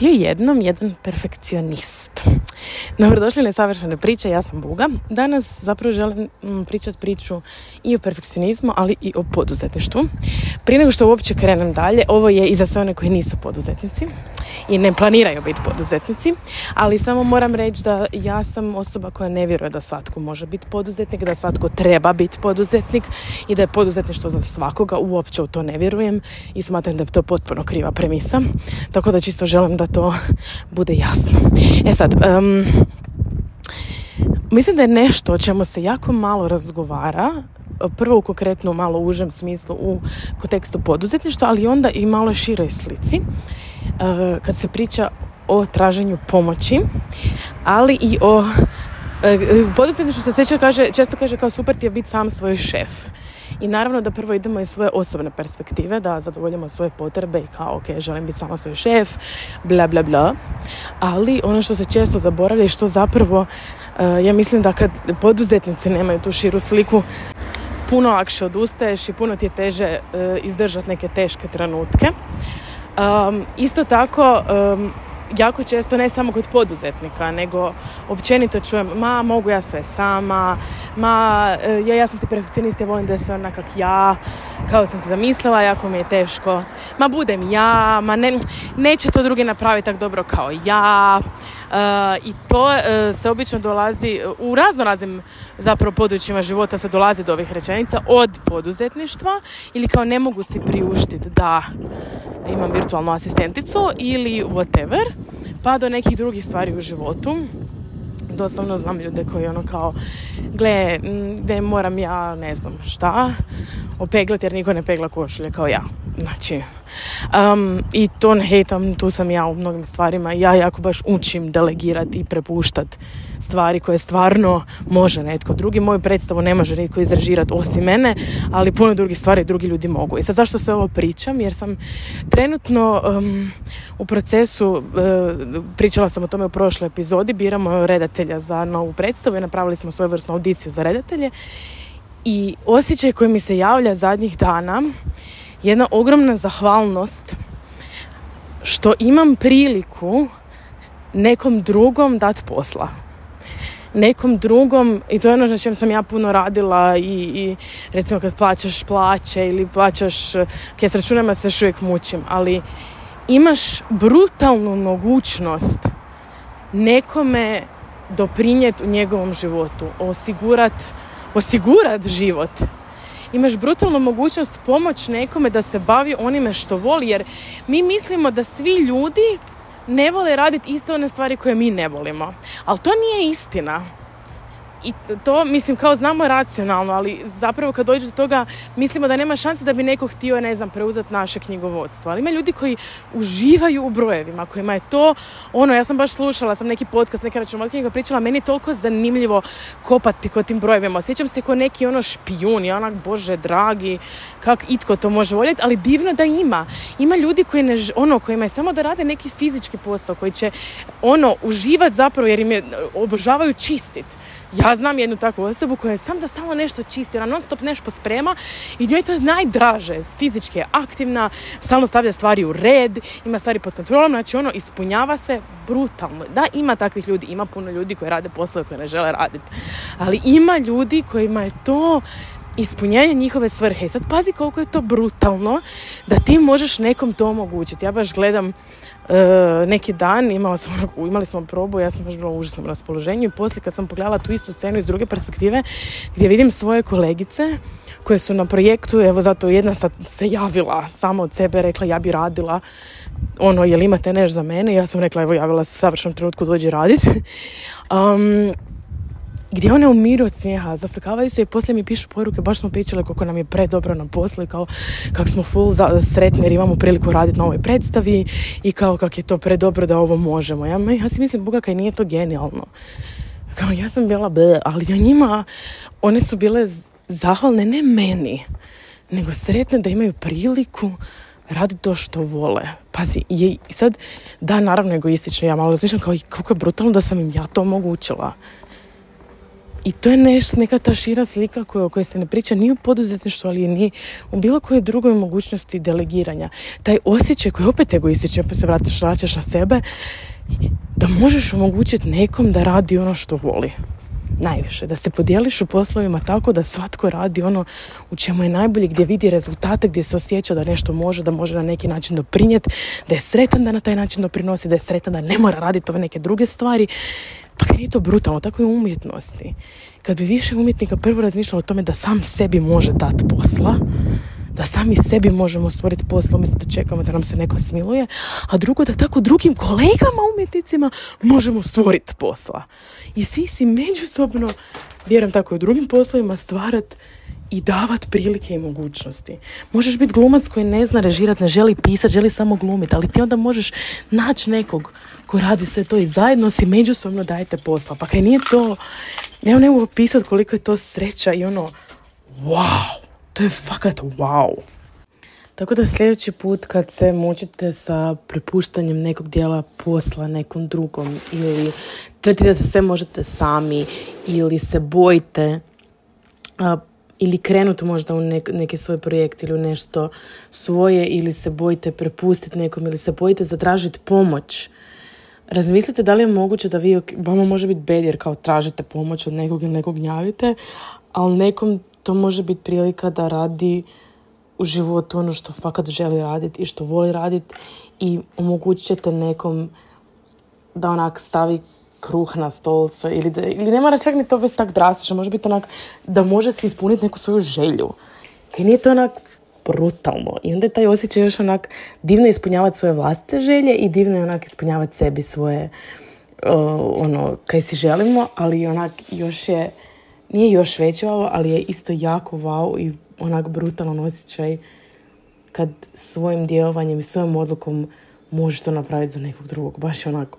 Bio jednom jedan perfekcionist. Dobrodošli na savršene priče, ja sam Buga. Danas zapravo želim mm, pričati priču i o perfekcionizmu, ali i o poduzetništvu. Prije nego što uopće krenem dalje, ovo je i za sve one koji nisu poduzetnici i ne planiraju biti poduzetnici, ali samo moram reći da ja sam osoba koja ne vjeruje da svatko može biti poduzetnik, da svatko treba biti poduzetnik i da je poduzetništvo za svakoga, uopće u to ne vjerujem i smatram da je to potpuno kriva premisa, tako da čisto želim da to bude jasno. E sad, mislim da je nešto o čemu se jako malo razgovara prvo u konkretno malo užem smislu u kontekstu poduzetništva, ali onda i malo široj slici. Eh, kad se priča o traženju pomoći, ali i o eh, poduzetništvu se sjeća kaže, često kaže kao super ti je biti sam svoj šef. I naravno da prvo idemo iz svoje osobne perspektive, da zadovoljimo svoje potrebe i kao ok, želim biti samo svoj šef, bla bla bla. Ali ono što se često zaboravlja i što zapravo eh, ja mislim da kad poduzetnici nemaju tu širu sliku, puno lakše odustaješ i puno ti je teže izdržati neke teške trenutke. Um, isto tako, jako često ne samo kod poduzetnika, nego općenito čujem, ma mogu ja sve sama, ma e, ja, ja sam ti perfekcionist, ja volim da se onak ja, kao sam se zamislila, jako mi je teško, ma budem ja, ma ne, neće to drugi napraviti tako dobro kao ja. Uh, I to uh, se obično dolazi, u razno raznim zapravo područjima života se dolazi do ovih rečenica od poduzetništva ili kao ne mogu si priuštiti da imam virtualnu asistenticu ili whatever, pa do nekih drugih stvari u životu. Doslovno znam ljude koji ono kao, gle, ne moram ja, ne znam šta, opeglati jer niko ne pegla košulje kao ja. Znači, um, i to ne hejtam, tu sam ja u mnogim stvarima. Ja jako baš učim delegirati i prepuštati stvari koje stvarno može netko drugi. Moju predstavu ne može nitko izrežirati osim mene, ali puno drugih stvari drugi ljudi mogu. I sad zašto se ovo pričam? Jer sam trenutno um, u procesu, uh, pričala sam o tome u prošloj epizodi, biramo redatelja za novu predstavu i napravili smo svojevrsnu audiciju za redatelje. I osjećaj koji mi se javlja zadnjih dana jedna ogromna zahvalnost što imam priliku nekom drugom dat posla. Nekom drugom, i to je ono na čem sam ja puno radila i, i recimo kad plaćaš plaće ili plaćaš, kaj s računama se još uvijek mučim, ali imaš brutalnu mogućnost nekome doprinijeti u njegovom životu, osigurat, osigurat život imaš brutalnu mogućnost pomoć nekome da se bavi onime što voli, jer mi mislimo da svi ljudi ne vole raditi iste one stvari koje mi ne volimo. Ali to nije istina i to, mislim, kao znamo racionalno, ali zapravo kad dođe do toga mislimo da nema šanse da bi neko htio, ne znam, preuzeti naše knjigovodstvo. Ali ima ljudi koji uživaju u brojevima, kojima je to, ono, ja sam baš slušala, sam neki podcast, neka računovodkinja pričala, meni je toliko zanimljivo kopati kod tim brojevima. Sjećam se ko neki ono špijun, ja onak, bože dragi, kak itko to može voljeti, ali divno da ima. Ima ljudi koji ne, ono, kojima je samo da rade neki fizički posao, koji će, ono, uživati zapravo jer im je, obožavaju čistit. Ja znam jednu takvu osobu koja je sam da stalno nešto čisti, ona non stop nešto sprema i njoj to je najdraže, fizički je aktivna, stalno stavlja stvari u red, ima stvari pod kontrolom, znači ono ispunjava se brutalno. Da, ima takvih ljudi, ima puno ljudi koji rade poslove koje ne žele raditi, ali ima ljudi kojima je to ispunjenje njihove svrhe. I sad pazi koliko je to brutalno da ti možeš nekom to omogućiti. Ja baš gledam E, neki dan imala sam, imali smo probu, ja sam baš bila u užasnom raspoloženju i poslije kad sam pogledala tu istu scenu iz druge perspektive gdje vidim svoje kolegice koje su na projektu, evo zato jedna sad se javila sama od sebe, rekla ja bi radila ono, jel imate nešto za mene? Ja sam rekla, evo javila se savršenom trenutku dođi raditi. Um, gdje one umiru od smijeha, zafrkavaju se i poslije mi pišu poruke, baš smo pričali koliko nam je predobro na poslu i kao kako smo full za, sretni jer imamo priliku raditi na ovoj predstavi i kao kako je to predobro da ovo možemo. Ja, ja si mislim, Boga, kaj nije to genijalno. Kao ja sam bila be, ali ja njima, one su bile zahvalne ne meni, nego sretne da imaju priliku raditi to što vole. Pazi, i sad, da, naravno egoistično, ja malo razmišljam kao kako je brutalno da sam im ja to omogućila I to je nešto, neka ta šira slika koja, o kojoj se ne priča ni u poduzetništvu, ali ni u bilo kojoj drugoj mogućnosti delegiranja. Taj osjećaj koji opet egoistični, opet se vraćaš, vraćaš na sebe, da možeš omogućiti nekom da radi ono što voli najviše. Da se podijeliš u poslovima tako da svatko radi ono u čemu je najbolji, gdje vidi rezultate, gdje se osjeća da nešto može, da može na neki način doprinijeti, da je sretan da na taj način doprinosi, da je sretan da ne mora raditi ove neke druge stvari. Pa nije to brutalno, tako je u umjetnosti. Kad bi više umjetnika prvo razmišljalo o tome da sam sebi može dati posla, da sami sebi možemo stvoriti posla umjesto da čekamo da nam se neko smiluje, a drugo da tako drugim kolegama umjetnicima možemo stvoriti posla. I svi si međusobno, vjerujem tako i u drugim poslovima, stvarat i davat prilike i mogućnosti. Možeš biti glumac koji ne zna režirati, ne želi pisati, želi samo glumiti, ali ti onda možeš naći nekog ko radi sve to i zajedno si međusobno dajete posla. Pa kaj nije to, ne mogu opisati koliko je to sreća i ono, wow, to je fakat wow. Tako da sljedeći put kad se mučite sa prepuštanjem nekog dijela posla nekom drugom ili tvrdite da sve možete sami ili se bojite ili krenuti možda u neki svoj projekt ili u nešto svoje ili se bojite prepustiti nekom ili se bojite zatražiti pomoć. Razmislite da li je moguće da vi, vama može biti bed jer kao tražite pomoć od nekog ili nekog gnjavite, ali nekom to može biti prilika da radi u životu ono što fakat želi raditi i što voli raditi i omogućit ćete nekom da onak stavi kruh na stolcu ili, da, ili ne mora čak ni to biti tak drastično, može biti onak da može se ispuniti neku svoju želju. Kaj nije to onak brutalno. I onda je taj osjećaj još onak divno ispunjavati svoje vlastite želje i divno je onak ispunjavati sebi svoje ono, kaj si želimo, ali onak još je nije još veće ovo, ali je isto jako wow i onak brutalan osjećaj kad svojim djelovanjem i svojom odlukom možeš to napraviti za nekog drugog. Baš onako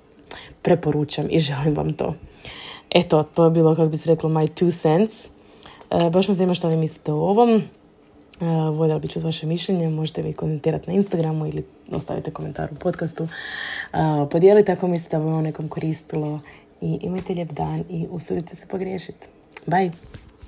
preporučam i želim vam to. Eto, to je bilo, kako bi se reklo, my two cents. E, baš me zanima što vi mislite o ovom. E, voljela bih čuti vaše mišljenje. Možete mi komentirati na Instagramu ili ostavite komentar u podcastu. E, podijelite ako mislite da vam nekom koristilo. I imajte lijep dan i usudite se pogriješiti. Bye.